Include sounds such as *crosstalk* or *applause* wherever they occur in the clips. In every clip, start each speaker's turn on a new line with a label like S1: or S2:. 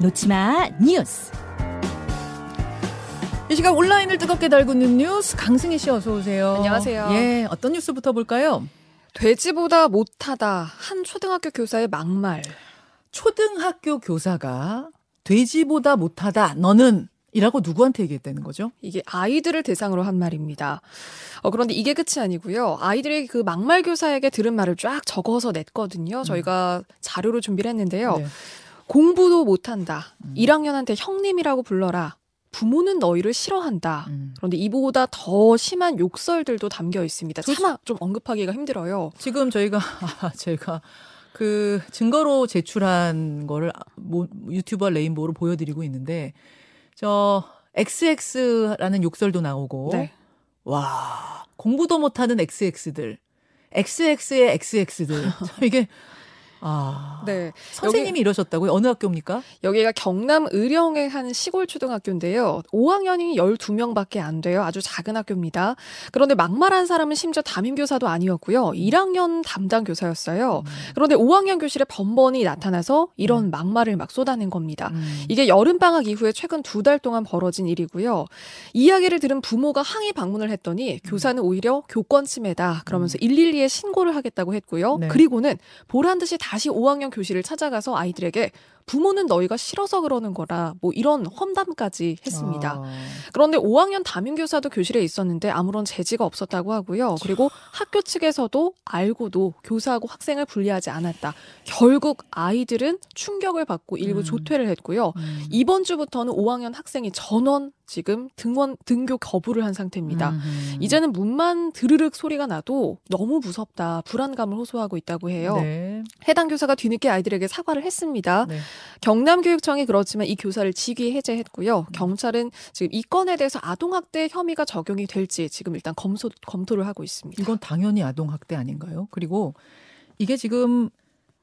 S1: 놓치마 뉴스.
S2: 이 시각 온라인을 뜨겁게 달구는 뉴스 강승희 씨 어서 오세요.
S3: 안녕하세요.
S2: 예, 어떤 뉴스부터 볼까요?
S3: 돼지보다 못하다 한 초등학교 교사의 막말.
S2: 초등학교 교사가 돼지보다 못하다 너는 이라고 누구한테 얘기했다는 거죠?
S3: 이게 아이들을 대상으로 한 말입니다. 어, 그런데 이게 끝이 아니고요. 아이들이 그 막말 교사에게 들은 말을 쫙 적어서 냈거든요. 저희가 자료로 준비를 했는데요.
S2: 네.
S3: 공부도 못한다.
S2: 음.
S3: 1학년한테 형님이라고 불러라. 부모는 너희를 싫어한다.
S2: 음.
S3: 그런데 이보다 더 심한 욕설들도 담겨 있습니다.
S2: 그-
S3: 차마 좀 언급하기가 힘들어요.
S2: 지금 저희가 *laughs* 아, 제가 그 증거로 제출한 거를 모- 유튜버 레인보우로 보여드리고 있는데 저 XX라는 욕설도 나오고
S3: 네.
S2: 와 공부도 못하는 XX들 XX의 XX들 참 이게 아
S3: 네.
S2: 선생님이 이러셨다고요? 어느 학교입니까?
S3: 여기가 경남 의령의 한 시골 초등학교인데요. 5학년이 12명밖에 안 돼요. 아주 작은 학교입니다. 그런데 막말한 사람은 심지어 담임 교사도 아니었고요. 1학년 담당 교사였어요. 그런데 5학년 교실에 번번이 나타나서 이런 막말을 막 쏟아낸 겁니다.
S2: 음.
S3: 이게 여름 방학 이후에 최근 두 달 동안 벌어진 일이고요. 이야기를 들은 부모가 항의 방문을 했더니 교사는 오히려 교권 침해다. 그러면서 112에 신고를 하겠다고 했고요.
S2: 네.
S3: 그리고는 보란 듯이 다시 5학년 교실을 찾아가서 아이들에게 부모는 너희가 싫어서 그러는 거라 뭐 이런 험담까지 했습니다.
S2: 아.
S3: 그런데 5학년 담임 교사도 교실에 있었는데 아무런 제지가 없었다고 하고요. 그리고 학교 측에서도 알고도 교사하고 학생을 분리하지 않았다. 결국 아이들은 충격을 받고 일부
S2: 음.
S3: 조퇴를 했고요.
S2: 음.
S3: 이번 주부터는 5학년 학생이 전원 지금 등원 등교 거부를 한 상태입니다.
S2: 음.
S3: 이제는 문만 드르륵 소리가 나도 너무 무섭다, 불안감을 호소하고 있다고 해요.
S2: 네.
S3: 해당 교사가 뒤늦게 아이들에게 사과를 했습니다.
S2: 네.
S3: 경남교육청이 그렇지만 이 교사를 직위 해제했고요. 경찰은 지금 이 건에 대해서 아동학대 혐의가 적용이 될지 지금 일단 검소, 검토를 하고 있습니다.
S2: 이건 당연히 아동 학대 아닌가요? 그리고 이게 지금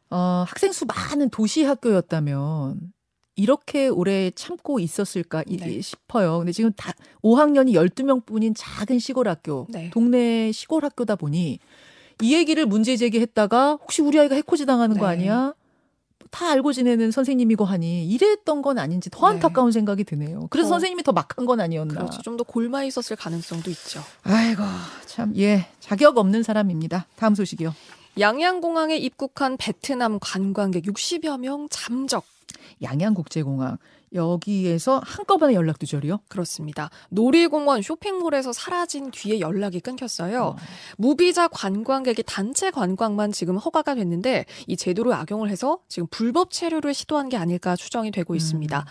S2: 어, 학생 수 많은 도시 학교였다면 이렇게 오래 참고 있었을까 이-
S3: 네.
S2: 싶어요. 근데 지금 다 5학년이 12명 뿐인 작은 시골 학교,
S3: 네.
S2: 동네 시골 학교다 보니 이 얘기를 문제 제기했다가 혹시 우리 아이가 해코지 당하는 거
S3: 네.
S2: 아니야? 다 알고 지내는 선생님이고 하니 이랬던 건 아닌지 더
S3: 네.
S2: 안타까운 생각이 드네요. 그래서
S3: 더-
S2: 선생님이 더 막한 건 아니었나.
S3: 그렇죠. 좀 더 골마 있었을 가능성도 있죠.
S2: 아이고 참 예 자격 없는 사람입니다. 다음 소식이요.
S3: 양양공항에 입국한 베트남 관광객 60여 명 잠적.
S2: 양양국제공항 여기에서 한꺼번에 연락 두절이요.
S3: 그렇습니다. 놀이공원 쇼핑몰에서 사라진 뒤에 연락이 끊겼어요.
S2: 어.
S3: 무비자 관광객이 단체 관광만 지금 허가가 됐는데 이 제도를 악용을 해서 지금 불법 체류를 시도한 게 아닐까 추정이 되고
S2: 음.
S3: 있습니다.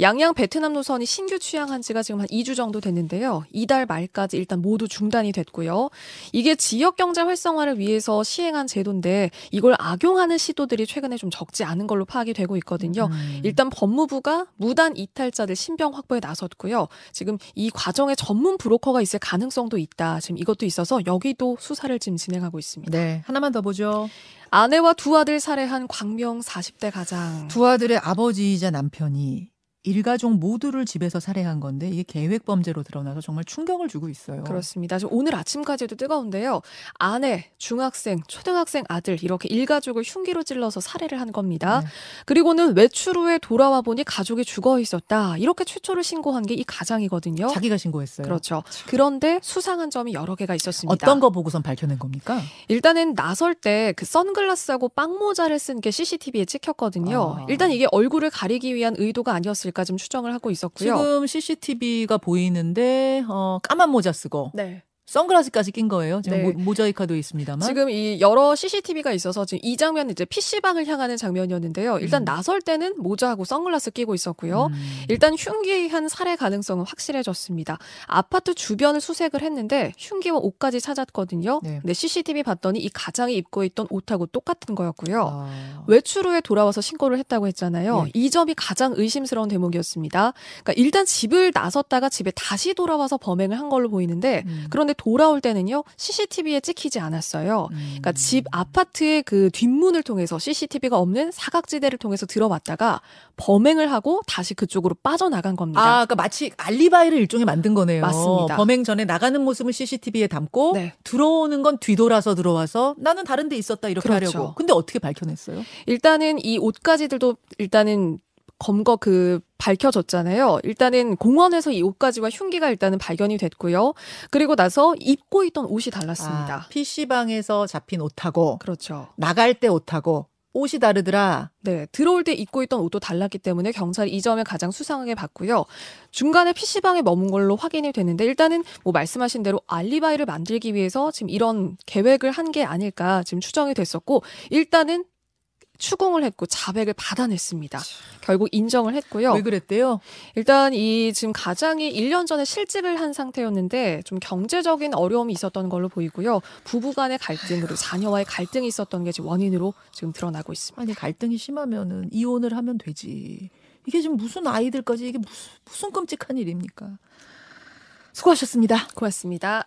S3: 양양 베트남 노선이 신규 취항한 지가 지금 한 2주 정도 됐는데요. 이달 말까지 일단 모두 중단이 됐고요. 이게 지역 경제 활성화를 위해서 시행한 제도인데 이걸 악용하는 시도들이 최근에 좀 적지 않은 걸로 파악이 되고 있거든요.
S2: 음.
S3: 일단 법무부가 무단 이탈자들 신병 확보에 나섰고요. 지금 이 과정에 전문 브로커가 있을 가능성도 있다. 지금 이것도 있어서 여기도 수사를 지금 진행하고 있습니다.
S2: 네 하나만 더 보죠.
S3: 아내와 두 아들 살해한 광명 40대 가장.
S2: 두 아들의 아버지이자 남편이 일가족 모두를 집에서 살해한 건데 이게 계획 범죄로 드러나서 정말 충격을 주고 있어요.
S3: 그렇습니다. 오늘 아침까지도 뜨거운데요. 아내, 중학생, 초등학생 아들 이렇게 일가족을 흉기로 찔러서 살해를 한 겁니다.
S2: 네.
S3: 그리고는 외출 후에 돌아와 보니 가족이 죽어 있었다. 이렇게 최초를 신고한 게 이 가장이거든요.
S2: 자기가 신고했어요.
S3: 그렇죠. 그런데 수상한 점이 여러 개가 있었습니다.
S2: 어떤 거 보고선 밝혀낸 겁니까?
S3: 일단은 나설 때 그 선글라스하고 빵모자를 쓴 게 CCTV에 찍혔거든요.
S2: 아.
S3: 일단 이게 얼굴을 가리기 위한 의도가 아니었을 까 좀 추정을 하고 있었고요.
S2: 지금 CCTV가 보이는데 어, 까만 모자 쓰고
S3: 네.
S2: 선글라스까지 낀 거예요. 지금
S3: 네.
S2: 모- 모자이카도 있습니다만.
S3: 지금 이 여러 CCTV가 있어서 지금 이 장면은 이제 PC방을 향하는 장면이었는데요. 일단
S2: 음.
S3: 나설 때는 모자하고 선글라스 끼고 있었고요.
S2: 음.
S3: 일단 흉기한 살해 가능성은 확실해졌습니다. 아파트 주변을 수색을 했는데 흉기와 옷까지 찾았거든요.
S2: 네.
S3: 근데 CCTV 봤더니 이 가장이 입고 있던 옷하고 똑같은 거였고요.
S2: 아.
S3: 외출 후에 돌아와서 신고를 했다고 했잖아요.
S2: 예.
S3: 이 점이 가장 의심스러운 대목이었습니다. 그러니까 일단 집을 나섰다가 집에 다시 돌아와서 범행을 한 걸로 보이는데
S2: 음.
S3: 그런데 돌아올 때는요 CCTV에 찍히지 않았어요.
S2: 음.
S3: 그러니까 집 아파트의 그 뒷문을 통해서 CCTV가 없는 사각지대를 통해서 들어왔다가 범행을 하고 다시 그쪽으로 빠져나간 겁니다.
S2: 아, 그러니까 마치 알리바이를 일종의 만든 거네요.
S3: 맞습니다.
S2: 범행 전에 나가는 모습을 CCTV에 담고
S3: 네.
S2: 들어오는 건 뒤돌아서 들어와서 나는 다른 데 있었다 이렇게
S3: 그렇죠.
S2: 하려고. 근데 어떻게 밝혀냈어요?
S3: 일단은 이 옷가지들도 일단은 검거 그 밝혀졌잖아요. 일단은 공원에서 이 옷가지와 흉기가 일단은 발견이 됐고요. 그리고 나서 입고 있던 옷이 달랐습니다.
S2: 아, PC방에서 잡힌 옷하고
S3: 그렇죠.
S2: 나갈 때 옷하고 옷이 다르더라.
S3: 네, 들어올 때 입고 있던 옷도 달랐기 때문에 경찰이 이 점을 가장 수상하게 봤고요. 중간에 PC방에 머문 걸로 확인이 됐는데 일단은 뭐 말씀하신 대로 알리바이를 만들기 위해서 지금 이런 계획을 한 게 아닐까 지금 추정이 됐었고 일단은 추궁을 했고 자백을 받아냈습니다. 결국 인정을 했고요.
S2: 왜 그랬대요?
S3: 일단 이 지금 가장이 1년 전에 실직을 한 상태였는데 좀 경제적인 어려움이 있었던 걸로 보이고요. 부부 간의 갈등 그리고 자녀와의 갈등이 있었던 게 지금 원인으로 지금 드러나고 있습니다.
S2: 아니 갈등이 심하면은 이혼을 하면 되지. 이게 지금 무슨 아이들까지 이게 무슨 무슨 끔찍한 일입니까? 수고하셨습니다.
S3: 고맙습니다.